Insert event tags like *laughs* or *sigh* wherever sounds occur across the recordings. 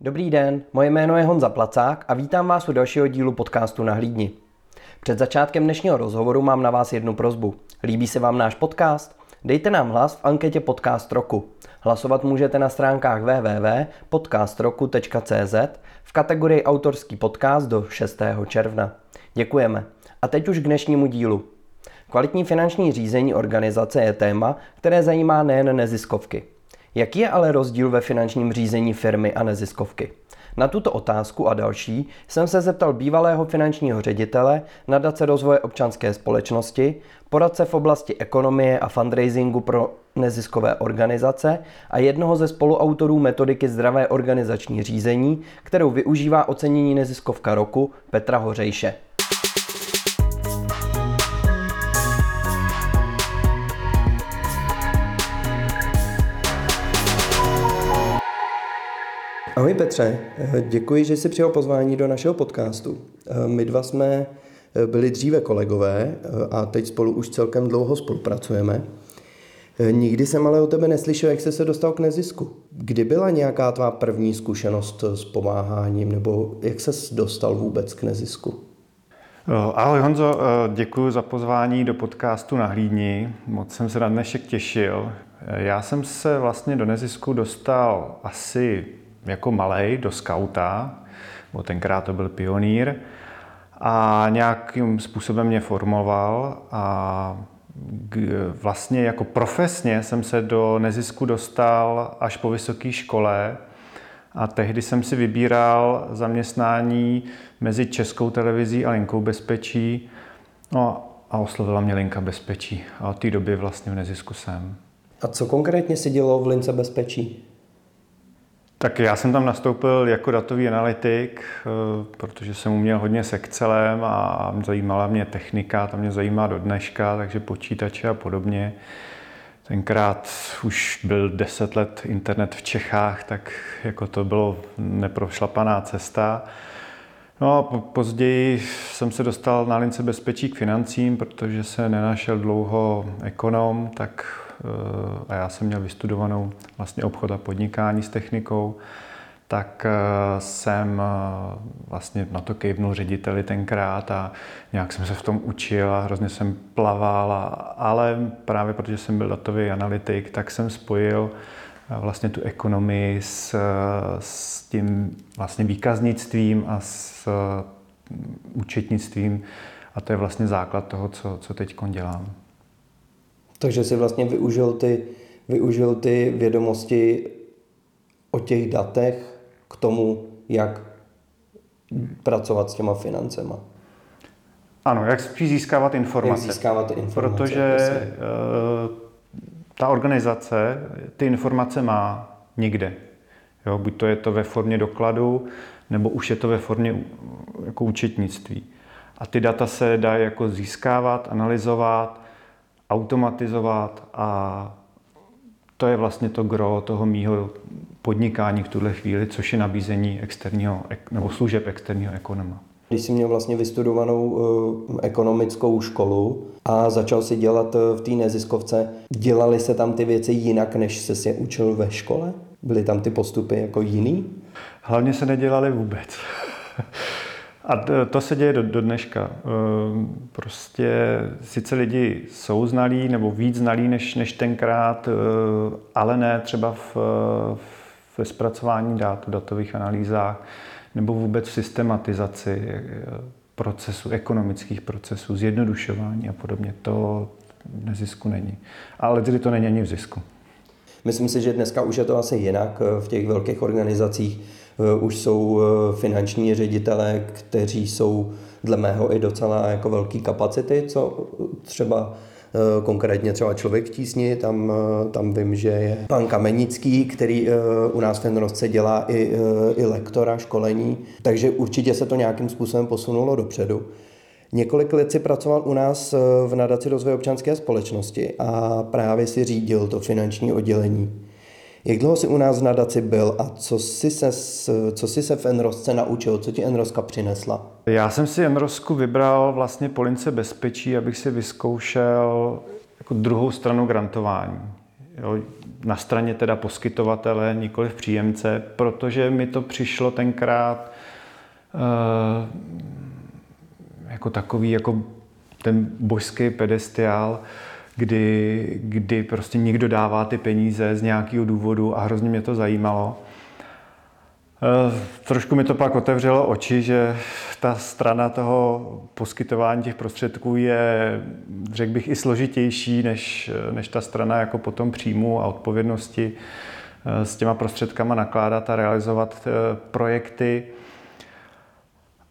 Dobrý den, moje jméno je Honza Placák a vítám vás u dalšího dílu podcastu na hlídni. Před začátkem dnešního rozhovoru mám na vás jednu prozbu. Líbí se vám náš podcast? Dejte nám hlas v anketě Podcast roku. Hlasovat můžete na stránkách www.podcastroku.cz v kategorii Autorský podcast do 6. června. Děkujeme. A teď už k dnešnímu dílu. Kvalitní finanční řízení organizace je téma, které zajímá nejen neziskovky. Jaký je ale rozdíl ve finančním řízení firmy a neziskovky? Na tuto otázku a další jsem se zeptal bývalého finančního ředitele nadace rozvoje občanské společnosti, poradce v oblasti ekonomie a fundraisingu pro neziskové organizace a jednoho ze spoluautorů metodiky zdravé organizační řízení, kterou využívá ocenění neziskovka roku Petra Hořejše. Ahoj Petře, děkuji, že jsi přijal pozvání do našeho podcastu. My dva jsme byli dříve kolegové a teď spolu už celkem dlouho spolupracujeme. Nikdy jsem ale o tebe neslyšel, jak jsi se dostal k nezisku. Kdy byla nějaká tvá první zkušenost s pomáháním, nebo jak se dostal vůbec k nezisku? Ahoj Honzo, děkuji za pozvání do podcastu na Hlídni. Moc jsem se na dnešek těšil. Já jsem se vlastně do nezisku dostal asi jako malej do skauta, bo tenkrát to byl pionýr, a nějakým způsobem mě formoval a vlastně jako profesně jsem se do nezisku dostal až po vysoké škole a tehdy jsem si vybíral zaměstnání mezi Českou televizí a Linkou bezpečí no a oslovila mě Linka bezpečí a od té doby vlastně v nezisku jsem. A co konkrétně si dělo v Lince bezpečí? Tak já jsem tam nastoupil jako datový analytik, eh, protože jsem uměl hodně s Excelem a zajímala mě technika, ta mě zajímá do dneška, takže počítače a podobně. Tenkrát už byl 10 let internet v Čechách, tak jako to bylo neprošlapaná cesta. No a později jsem se dostal na lince bezpečí k financím, protože se nenašel dlouho ekonom, tak a já jsem měl vystudovanou vlastně obchod a podnikání s technikou, tak eh, jsem eh, vlastně na to kejvnul řediteli tenkrát a nějak jsem se v tom učil a hrozně jsem plaval, a, ale právě protože jsem byl datový analytik, tak jsem spojil eh, vlastně tu ekonomii s, s tím vlastně výkaznictvím a s účetnictvím a to je vlastně základ toho, co, co teď dělám. Takže si vlastně využil ty, využil ty vědomosti o těch datech k tomu, jak pracovat s těma financema. Ano, jak spíš získávat informace. Jak získávat informace. Protože uh, ta organizace ty informace má někde. Jo, buď to je to ve formě dokladu, nebo už je to ve formě jako účetnictví. A ty data se dají jako získávat, analyzovat automatizovat a to je vlastně to gro toho mýho podnikání v tuhle chvíli, což je nabízení externího, nebo služeb externího ekonoma. Když jsi měl vlastně vystudovanou uh, ekonomickou školu a začal si dělat uh, v té neziskovce, dělali se tam ty věci jinak, než se si učil ve škole? Byly tam ty postupy jako jiný? Hlavně se nedělali vůbec. A to se děje do, do dneška. Ehm, prostě sice lidi jsou znalí nebo víc znalí než, než tenkrát, eh, ale ne třeba v, ve zpracování dat, v datových analýzách nebo vůbec v systematizaci eh, procesu, ekonomických procesů, zjednodušování a podobně. To nezisku není. Ale tedy to není ani v zisku. Myslím si, že dneska už je to asi jinak eh, v těch velkých organizacích už jsou eh, finanční ředitelé, kteří jsou dle mého i docela jako velký kapacity, co třeba eh, konkrétně třeba člověk v tísni, tam, tam vím, že je pan Kamenický, který u nás v ten roce dělá i, i lektora školení, takže určitě se to nějakým způsobem posunulo dopředu. Několik let si pracoval u nás v nadaci rozvoje občanské společnosti a právě si řídil to finanční oddělení. Jak dlouho jsi u nás v nadaci byl a co jsi se, co jsi se v Enrosce naučil? Co ti Enroska přinesla? Já jsem si Enrosku vybral vlastně po lince bezpečí, abych si vyzkoušel jako druhou stranu grantování. jo, na straně teda poskytovatele, nikoli v příjemce, protože mi to přišlo tenkrát uh, jako takový, jako ten božský pedestiál, kdy, kdy prostě někdo dává ty peníze z nějakého důvodu a hrozně mě to zajímalo. Eh, trošku mi to pak otevřelo oči, že ta strana toho poskytování těch prostředků je, řekl bych, i složitější než, než ta strana jako potom příjmu a odpovědnosti eh, s těma prostředkama nakládat a realizovat eh, projekty.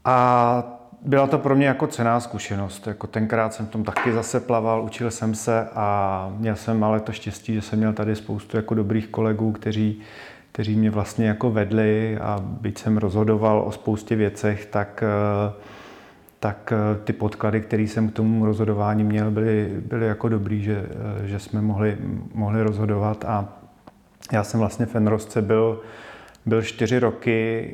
A byla to pro mě jako cená zkušenost. Jako tenkrát jsem v tom taky zase plaval, učil jsem se a měl jsem ale to štěstí, že jsem měl tady spoustu jako dobrých kolegů, kteří, kteří mě vlastně jako vedli a byť jsem rozhodoval o spoustě věcech, tak, eh, tak eh, ty podklady, které jsem k tomu rozhodování měl, byly, byly jako dobrý, že, eh, že jsme mohli, mohli rozhodovat a já jsem vlastně v Enrosce byl byl čtyři roky,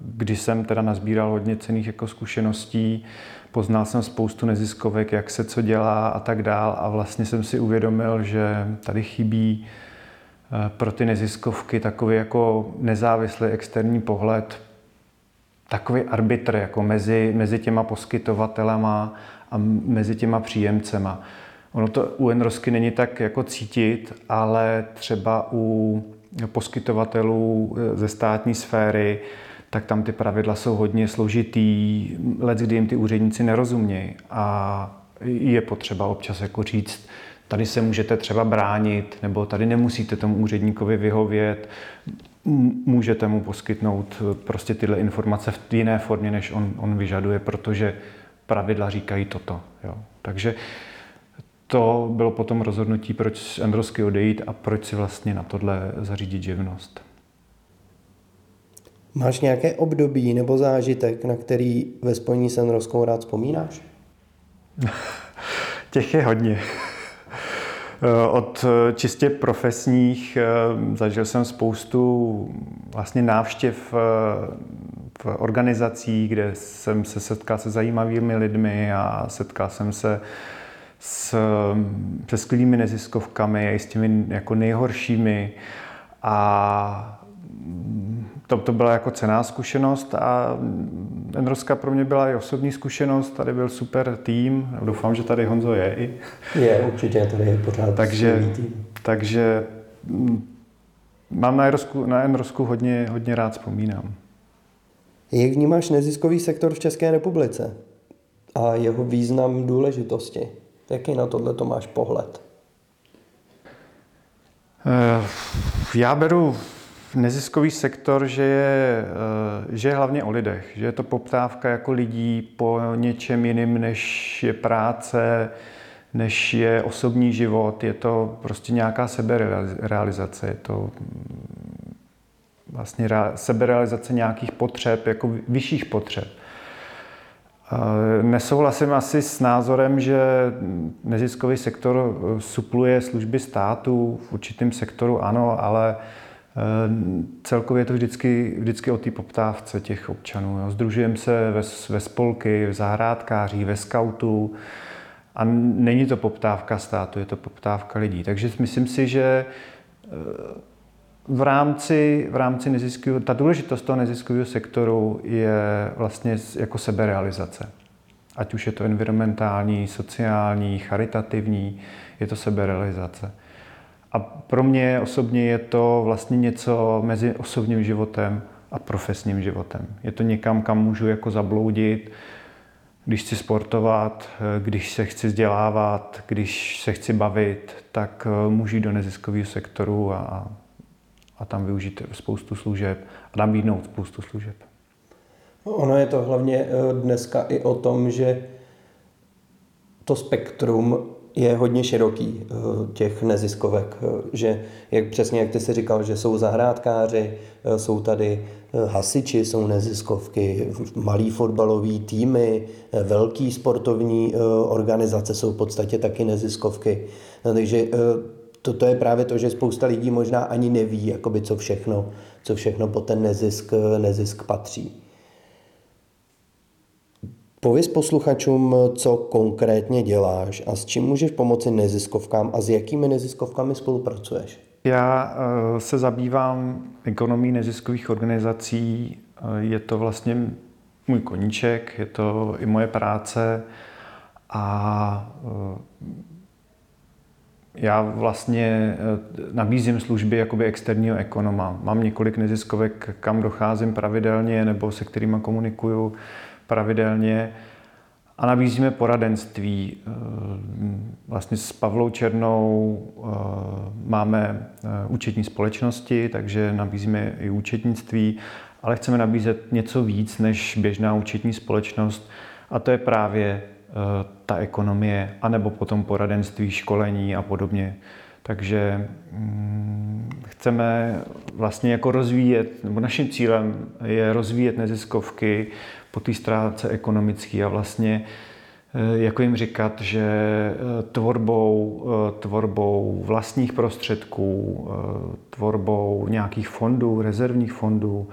když jsem teda nazbíral hodně cených jako zkušeností, poznal jsem spoustu neziskovek, jak se co dělá a tak dál a vlastně jsem si uvědomil, že tady chybí Eh, pro ty neziskovky takový jako nezávislý externí pohled, takový arbitr jako mezi, mezi těma poskytovatelema a mezi těma příjemcema. Ono to u Enrosky není tak jako cítit, ale třeba u poskytovatelů eh, ze státní sféry, tak tam ty pravidla jsou hodně složitý, let, kdy jim ty úředníci nerozumějí a je potřeba občas jako říct, tady se můžete třeba bránit, nebo tady nemusíte tomu úředníkovi vyhovět, můžete mu poskytnout eh, prostě tyhle informace v jiné formě, než on, on vyžaduje, protože pravidla říkají toto. Jo. Takže to bylo potom rozhodnutí, proč z Endrosky odejít a proč si vlastně na tohle zařídit živnost. Máš nějaké období nebo zážitek, na který ve spojení s Endroskou rád vzpomínáš? *laughs* Těch je hodně. Eh, *laughs* od eh, čistě profesních eh, zažil jsem spoustu vlastně návštěv v organizacích, kde jsem se setkal se zajímavými lidmi a setkal jsem se s, se skvělými neziskovkami i s těmi jako nejhoršími a to, to byla jako cená zkušenost a Enroska pro mě byla i osobní zkušenost. Tady byl super tým. Doufám, že tady Honzo je i. Je, určitě tady je pořád *laughs* takže, tým. takže mm, mám na Enrosku, na Enrosku hodně, hodně rád vzpomínám. Jak vnímáš neziskový sektor v České republice a jeho význam důležitosti? Jaký na tohle to máš pohled? Eh, já beru neziskový sektor, že je, eh, že je hlavně o lidech, že je to poptávka jako lidí po něčem jiným, než je práce, než je osobní život, je to prostě nějaká seberealizace, je to mm, vlastně seberealizace nějakých potřeb, jako vyšších potřeb. Nesouhlasím asi s názorem, že neziskový sektor supluje služby státu, v určitém sektoru ano, ale Eh, celkově je to vždycky, vždycky o té poptávce těch občanů. Jo. Združujeme se ve, ve spolky, v zahrádkářích, ve skautu a není to poptávka státu, je to poptávka lidí. Takže myslím si, že eh, v rámci, v rámci neziskového, ta důležitost toho neziskového sektoru je vlastně jako seberealizace. Ať už je to environmentální, sociální, charitativní, je to seberealizace. A pro mě osobně je to vlastně něco mezi osobním životem a profesním životem. Je to někam, kam můžu jako zabloudit, když chci sportovat, když se chci vzdělávat, když se chci bavit, tak eh, můžu jít do neziskového sektoru a, a tam využít spoustu služeb a nabídnout spoustu služeb. Ono je to hlavně eh, dneska i o tom, že to spektrum je hodně široký eh, těch neziskovek, eh, že jak přesně jak ty si říkal, že jsou zahrádkáři, jsou tady hasiči, jsou neziskovky, malý fotbalový týmy, velký sportovní organizace jsou v podstatě taky neziskovky. Takže toto je právě to, že spousta lidí možná ani neví, jakoby, co, všechno, co všechno po ten nezisk, nezisk patří. Pověz posluchačům, co konkrétně děláš a s čím můžeš pomoci neziskovkám a s jakými neziskovkami spolupracuješ? Já eh, se zabývám ekonomí neziskových organizací. Eh, je to vlastně můj koníček, je to i moje práce a eh, já vlastně nabízím služby jakoby externího ekonoma. Mám několik neziskovek, kam docházím pravidelně nebo se kterými komunikuju pravidelně a nabízíme poradenství. Eh, vlastně s Pavlou Černou eh, máme eh, účetní společnosti, takže nabízíme i účetnictví, ale chceme nabízet něco víc než běžná účetní společnost a to je právě ta ekonomie, anebo potom poradenství, školení a podobně. Takže mm, chceme vlastně jako rozvíjet, nebo naším cílem je rozvíjet neziskovky po té stránce ekonomické a vlastně eh, jako jim říkat, že eh, tvorbou, eh, tvorbou vlastních prostředků, tvorbou nějakých fondů, rezervních fondů,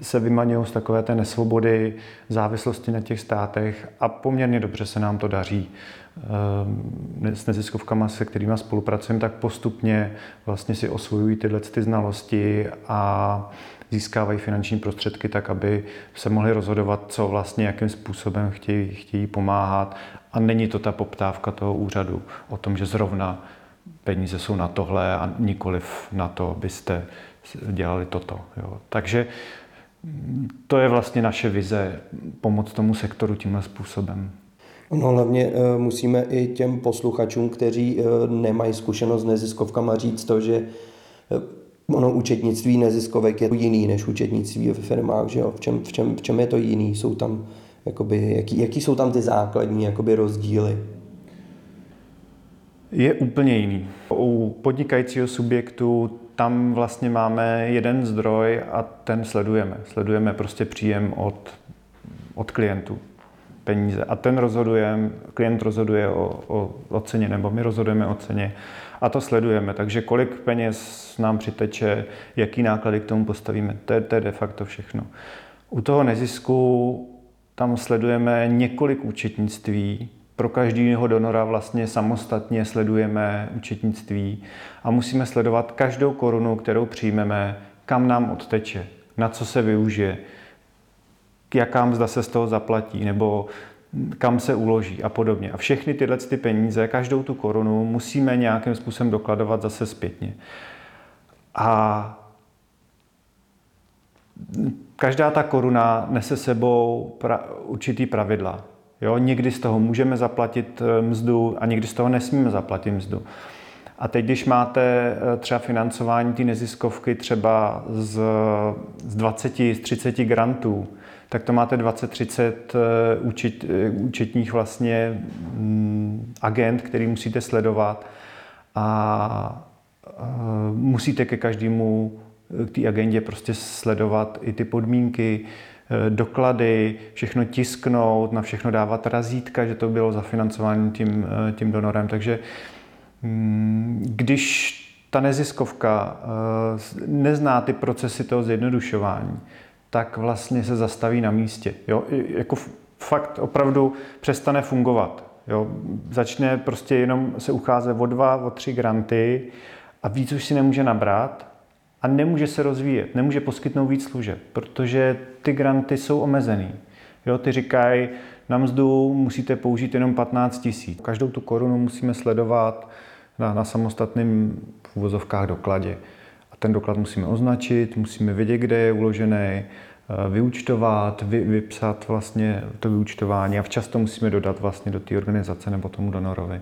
se vymaňují z takové té nesvobody, závislosti na těch státech a poměrně dobře se nám to daří. S neziskovkama, se kterými spolupracujeme, tak postupně vlastně si osvojují tyhle ty znalosti a získávají finanční prostředky tak, aby se mohli rozhodovat, co vlastně, jakým způsobem chtějí, chtějí pomáhat. A není to ta poptávka toho úřadu o tom, že zrovna peníze jsou na tohle a nikoliv na to, abyste dělali toto. Jo. Takže to je vlastně naše vize, pomoct tomu sektoru tímhle způsobem. No hlavně uh, musíme i těm posluchačům, kteří uh, nemají zkušenost s neziskovkama, říct to, že uh, ono účetnictví neziskovek je jiný než účetnictví ve firmách, že jo? V, čem, v, čem, v čem je to jiný? Jsou tam, jakoby, jaký, jaký jsou tam ty základní jakoby, rozdíly? Je úplně jiný. U podnikajícího subjektu tam vlastně máme jeden zdroj a ten sledujeme. Sledujeme prostě příjem od, od klientů peníze. A ten rozhoduje, klient rozhoduje o, o, o ceně, nebo my rozhodujeme o ceně a to sledujeme. Takže kolik peněz nám přiteče, jaký náklady k tomu postavíme, to je, to je de facto všechno. U toho nezisku tam sledujeme několik účetnictví, pro každého donora vlastně samostatně sledujeme účetnictví a musíme sledovat každou korunu, kterou přijmeme, kam nám odteče, na co se využije, jaká mzda se z toho zaplatí, nebo kam se uloží a podobně. A všechny tyhle ty peníze, každou tu korunu musíme nějakým způsobem dokladovat zase zpětně. A každá ta koruna nese sebou pra, určitý pravidla. Jo, někdy z toho můžeme zaplatit eh, mzdu a někdy z toho nesmíme zaplatit mzdu. A teď, když máte eh, třeba financování té neziskovky třeba z, z 20, z 30 grantů, tak to máte 20-30 eh, účet, účetních vlastně mm, agent, který musíte sledovat a musíte ke každému k té agendě prostě sledovat i ty podmínky, doklady, všechno tisknout, na všechno dávat razítka, že to bylo zafinancováno tím, eh, tím donorem. Takže mm, když ta neziskovka eh, nezná ty procesy toho zjednodušování, tak vlastně se zastaví na místě. Jo? Jako fakt opravdu přestane fungovat. Jo? Začne prostě jenom se ucházet o dva, o tři granty a víc už si nemůže nabrat a nemůže se rozvíjet, nemůže poskytnout víc služeb, protože ty granty jsou omezený. Jo, ty říkají, na mzdu musíte použít jenom 15 tisíc. Každou tu korunu musíme sledovat na, na samostatném uvozovkách dokladě. A ten doklad musíme označit, musíme vědět, kde je uložený, eh, vyúčtovat, vy, vypsat vlastně to vyúčtování a včas to musíme dodat vlastně do té organizace nebo tomu donorovi.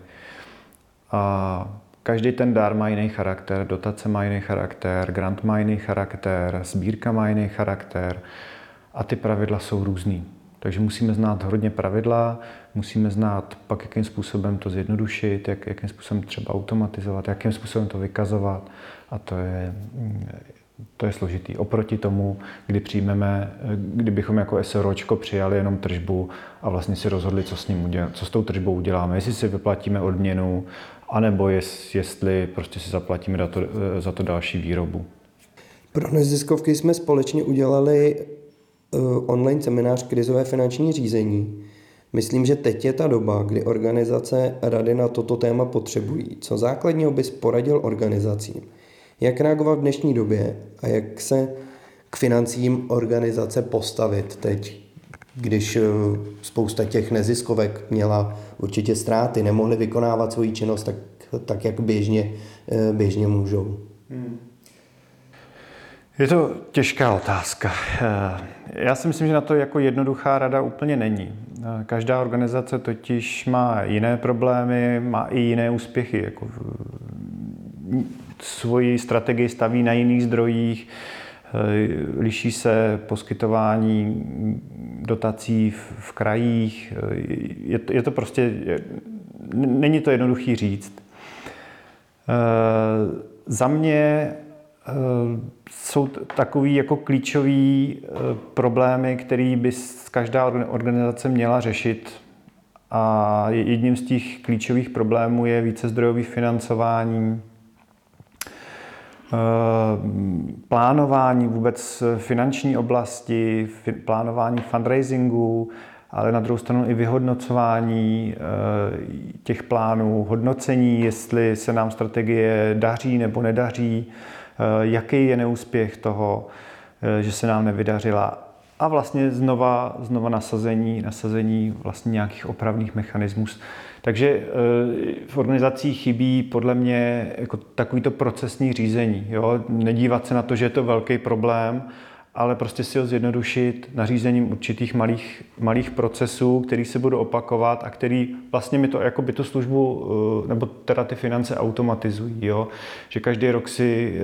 A Každý ten dár má jiný charakter, dotace má jiný charakter, grant má jiný charakter, sbírka má jiný charakter a ty pravidla jsou různý. Takže musíme znát hodně pravidla, musíme znát pak, jakým způsobem to zjednodušit, jak, jakým způsobem třeba automatizovat, jakým způsobem to vykazovat. A to je, to je složitý. Oproti tomu, kdy přijmeme, kdybychom jako SROčko přijali jenom tržbu a vlastně si rozhodli, co s, ním udělá, co s tou tržbou uděláme, jestli si vyplatíme odměnu, anebo jest, jestli prostě si zaplatíme za to, za to další výrobu. Pro neziskovky jsme společně udělali online seminář Krizové finanční řízení. Myslím, že teď je ta doba, kdy organizace rady na toto téma potřebují. Co základního bys poradil organizacím? Jak reagovat v dnešní době a jak se k financím organizace postavit teď, když eh, spousta těch neziskovek měla určitě ztráty, nemohli vykonávat svoji činnost tak, tak jak běžně, eh, běžně můžou. Hmm. Je to těžká otázka. Eh, já si myslím, že na to jako jednoduchá rada úplně není. Každá organizace totiž má jiné problémy, má i jiné úspěchy. Jako svoji strategii staví na jiných zdrojích, liší se poskytování dotací v, v krajích. Je to, je to prostě, není to jednoduchý říct. E, za mě jsou takový jako klíčový problémy, který by každá organizace měla řešit. A jedním z těch klíčových problémů je více zdrojové financování, plánování vůbec finanční oblasti, plánování fundraisingu, ale na druhou stranu i vyhodnocování eh, těch plánů, hodnocení, jestli se nám strategie daří nebo nedaří, eh, jaký je neúspěch toho, eh, že se nám nevydařila a vlastně znova, znova nasazení, nasazení vlastně nějakých opravných mechanismus. Takže eh, v organizacích chybí podle mě jako takovýto procesní řízení. Jo? Nedívat se na to, že je to velký problém, ale prostě si ho zjednodušit nařízením určitých malých, malých procesů, který se budou opakovat a který vlastně mi to jako by tu službu, eh, nebo teda ty finance automatizují. Jo? Že každý rok si eh,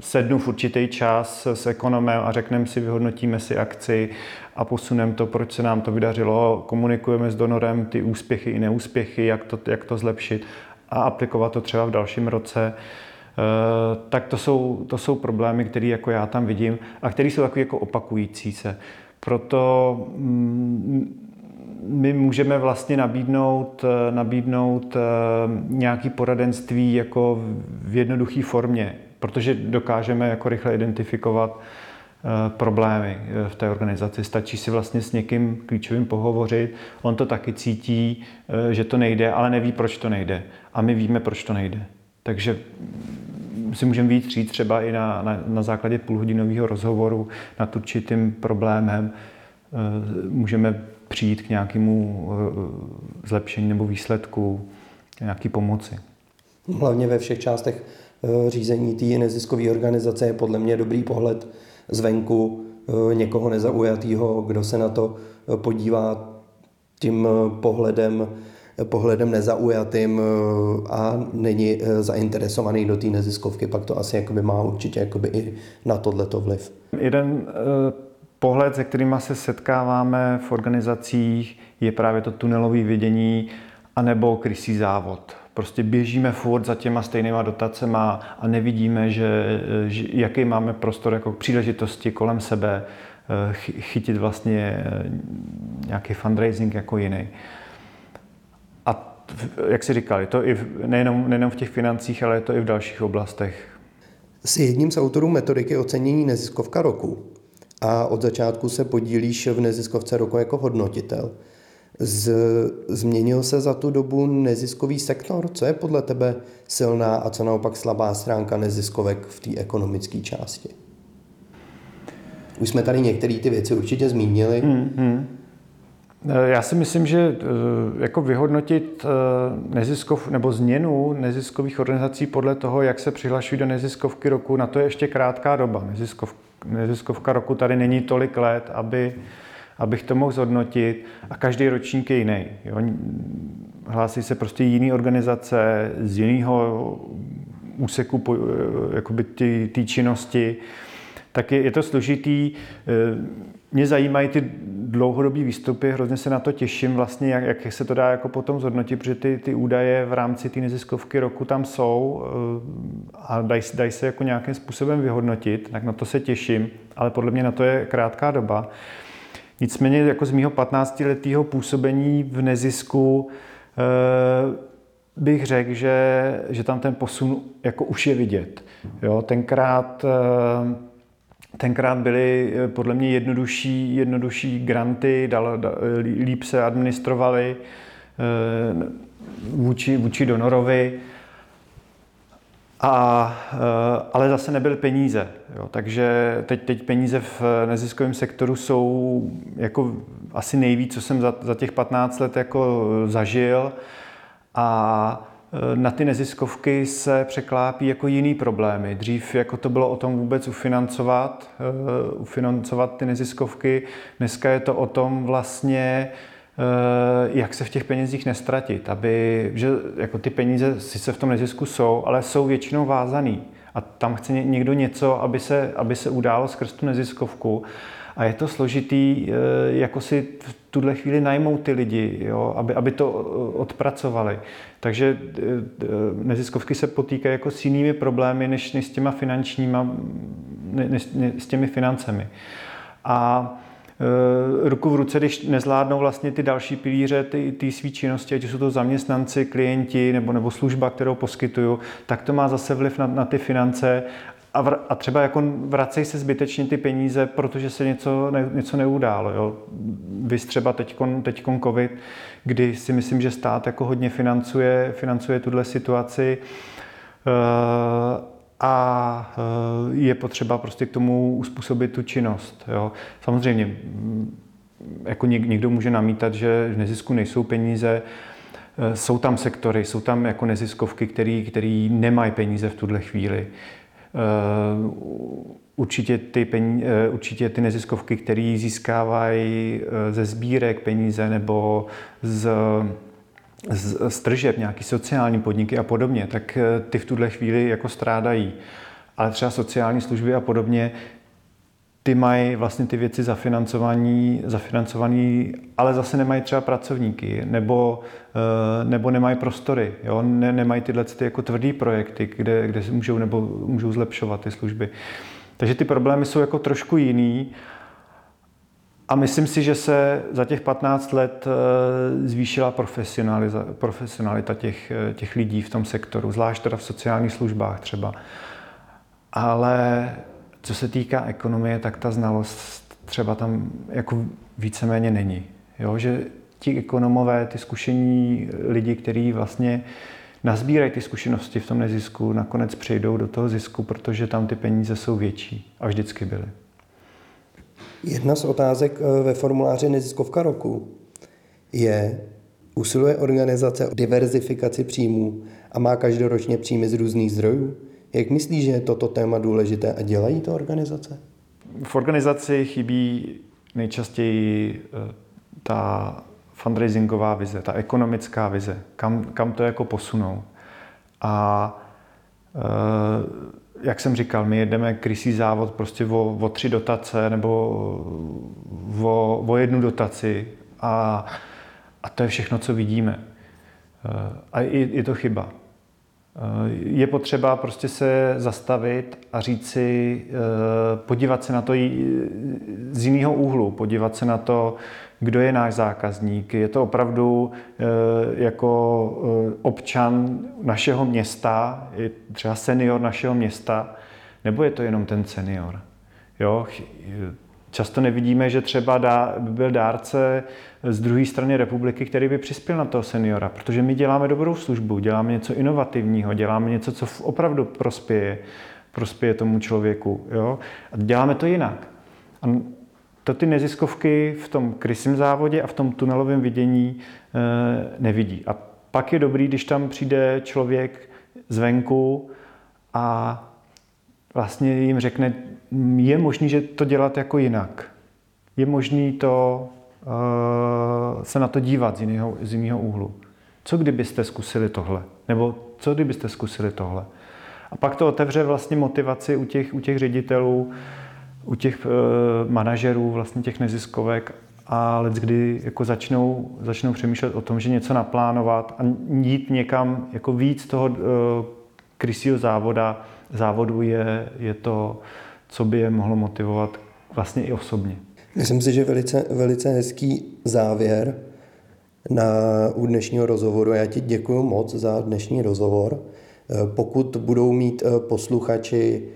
sednu v určitý čas s ekonomem a řekneme si, vyhodnotíme si akci a posuneme to, proč se nám to vydařilo, komunikujeme s donorem ty úspěchy i neúspěchy, jak to, jak to zlepšit a aplikovat to třeba v dalším roce. Eh, tak to jsou, to jsou problémy, které jako já tam vidím a které jsou takové jako opakující se. Proto mm, my můžeme vlastně nabídnout, eh, nabídnout eh, nějaké poradenství jako v jednoduché formě, protože dokážeme jako rychle identifikovat problémy v té organizaci. Stačí si vlastně s někým klíčovým pohovořit, on to taky cítí, že to nejde, ale neví, proč to nejde. A my víme, proč to nejde. Takže si můžeme víc říct třeba i na, na, na základě půlhodinového rozhovoru nad určitým problémem. Eh, můžeme přijít k nějakému eh, zlepšení nebo výsledku, nějaké pomoci. Hlavně ve všech částech eh, řízení té neziskové organizace je podle mě dobrý pohled zvenku někoho nezaujatého, kdo se na to podívá tím pohledem pohledem nezaujatým eh, a není eh, zainteresovaný do té neziskovky, pak to asi jakoby má určitě jakoby i na tohleto vliv. Jeden eh, pohled, se kterým se setkáváme v organizacích, je právě to tunelové vidění anebo krysí závod. Prostě běžíme furt za těma stejnýma dotacema a nevidíme, že, že jaký máme prostor jako příležitosti kolem sebe chytit vlastně nějaký fundraising jako jiný jak si říkal, je to i v, nejenom, nejenom v těch financích, ale je to i v dalších oblastech. Jsi jedním z autorů metodiky ocenění neziskovka roku a od začátku se podílíš v neziskovce roku jako hodnotitel. Z, změnil se za tu dobu neziskový sektor? Co je podle tebe silná a co naopak slabá stránka neziskovek v té ekonomické části? Už jsme tady některé ty věci určitě zmínili. Hmm, hmm. Eh, já si myslím, že eh, jako vyhodnotit eh, neziskov nebo změnu neziskových organizací podle toho, jak se přihlašují do neziskovky roku, na to je ještě krátká doba. Neziskov, neziskovka roku tady není tolik let, aby, abych to mohl zhodnotit a každý ročník je jiný. Jo. Hlásí se prostě jiný organizace z jiného úseku jakoby té činnosti, tak je, je to složitý. Mě zajímají ty dlouhodobý výstupy, hrozně se na to těším, vlastně, jak, jak se to dá jako potom zhodnotit, protože ty, ty údaje v rámci té neziskovky roku tam jsou eh, a dají, dají se jako nějakým způsobem vyhodnotit, tak na to se těším, ale podle mě na to je krátká doba. Nicméně jako z mého 15-letého působení v nezisku eh, bych řekl, že, že tam ten posun jako už je vidět. Jo, tenkrát eh, tenkrát byly eh, podle mě jednodušší, jednodušší granty, dal, líp se administrovaly vůči, vůči donorovi. A, ale zase nebyly peníze. Jo. Takže teď, teď peníze v neziskovém sektoru jsou jako asi nejvíc, co jsem za, za těch 15 let jako zažil. A Eh, na ty neziskovky se překlápí jako jiný problémy. Dřív jako to bylo o tom vůbec ufinancovat, eh, ufinancovat ty neziskovky. Dneska je to o tom vlastně, eh, jak se v těch penězích nestratit, aby, že jako ty peníze sice v tom nezisku jsou, ale jsou většinou vázaný. A tam chce někdo něco, aby se, aby se událo skrz tu neziskovku. A je to složitý, jako si v tuhle chvíli najmout ty lidi, jo, aby, aby to odpracovali. Takže eh, eh, neziskovky se potýkají jako s jinými problémy, než, než s těma finančníma, než, než s těmi financemi. A ruku v ruce, když nezvládnou vlastně ty další pilíře, ty, ty svý činnosti, ať jsou to zaměstnanci, klienti nebo, nebo služba, kterou poskytuju, tak to má zase vliv na, na ty finance a, vr, a třeba jako vracejí se zbytečně ty peníze, protože se něco, ne, něco neudálo. Jo. Vy třeba teďkon, teďkon COVID, kdy si myslím, že stát jako hodně financuje, financuje tuhle situaci eh, a eh, je potřeba prostě k tomu uspůsobit tu činnost. Jo. Samozřejmě, mm, jako někdo může namítat, že v nezisku nejsou peníze, eh, jsou tam sektory, jsou tam jako neziskovky, které nemají peníze v tuhle chvíli. Eh, určitě ty, peníze, určitě ty neziskovky, které získávají ze sbírek peníze nebo z, z, tržeb, nějaký sociální podniky a podobně, tak ty v tuhle chvíli jako strádají. Ale třeba sociální služby a podobně, ty mají vlastně ty věci zafinancovaný, zafinancovaný, ale zase nemají třeba pracovníky, nebo, eh, nebo nemají prostory, jo? Ne, nemají tyhle ty jako tvrdý projekty, kde, kde můžou, nebo můžou zlepšovat ty služby. Takže ty problémy jsou jako trošku jiný a myslím si, že se za těch 15 let eh, zvýšila profesionalita těch, eh, těch lidí v tom sektoru, zvlášť teda v sociálních službách třeba. Ale co se týká ekonomie, tak ta znalost třeba tam jako víceméně není. Jo? Že ti ekonomové, ty zkušení lidi, kteří vlastně nazbírají ty zkušenosti v tom nezisku, nakonec přejdou do toho zisku, protože tam ty peníze jsou větší a vždycky byly. Jedna z otázek eh, ve formuláři Neziskovka roku je, usiluje organizace o diverzifikaci příjmů a má každoročně příjmy z různých zdrojů? Jak myslíš, že je toto téma důležité a dělají to organizace? V organizaci chybí nejčastěji eh, ta fundraisingová vize, ta ekonomická vize, kam, kam to jako posunou. A eh, jak jsem říkal, my jedeme krysí závod prostě o, o tři dotace nebo o, o jednu dotaci a, a to je všechno, co vidíme. Eh, a je, je to chyba. Je potřeba prostě se zastavit a říct si, eh, podívat se na to z jiného úhlu, podívat se na to, kdo je náš zákazník. Je to opravdu eh, jako eh, občan našeho města, třeba senior našeho města, nebo je to jenom ten senior? Jo? Často nevidíme, že třeba dá, by byl dárce z druhé strany republiky, který by přispěl na toho seniora, protože my děláme dobrou službu, děláme něco inovativního, děláme něco, co opravdu prospěje, prospěje tomu člověku. Jo? A děláme to jinak. A to ty neziskovky v tom krysím závodě a v tom tunelovém vidění e, nevidí. A pak je dobrý, když tam přijde člověk zvenku a vlastně jim řekne, je možný, že to dělat jako jinak. Je možný to uh, se na to dívat z jiného, z jiného úhlu. Co kdybyste zkusili tohle? Nebo co kdybyste zkusili tohle? A pak to otevře vlastně motivaci u těch, u těch ředitelů, u těch uh, manažerů, vlastně těch neziskovek a let, kdy jako začnou, začnou přemýšlet o tom, že něco naplánovat a jít někam jako víc toho uh, krysího závoda, závodu je, je to, co by je mohlo motivovat vlastně i osobně. Myslím si, že velice, velice hezký závěr na u dnešního rozhovoru. Já ti děkuji moc za dnešní rozhovor. Pokud budou mít eh, posluchači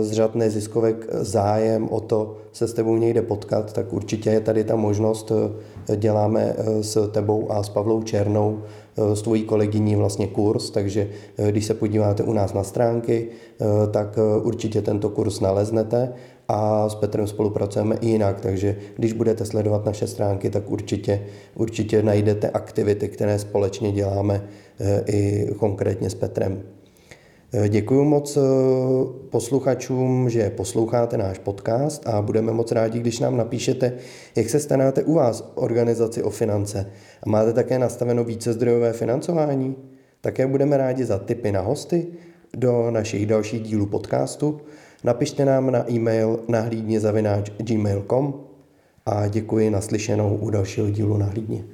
z řad neziskovek zájem o to se s tebou někde potkat, tak určitě je tady ta možnost. Děláme s tebou a s Pavlou Černou, s tvojí kolegyní vlastně kurz, takže když se podíváte u nás na stránky, tak určitě tento kurz naleznete a s Petrem spolupracujeme i jinak, takže když budete sledovat naše stránky, tak určitě, určitě najdete aktivity, které společně děláme i konkrétně s Petrem. Děkuji moc posluchačům, že posloucháte náš podcast a budeme moc rádi, když nám napíšete, jak se staráte u vás organizaci o finance. A máte také nastaveno více zdrojové financování? Také budeme rádi za tipy na hosty do našich dalších dílů podcastu. Napište nám na e-mail nahlídně gmail.com a děkuji naslyšenou u dalšího dílu Nahlídně.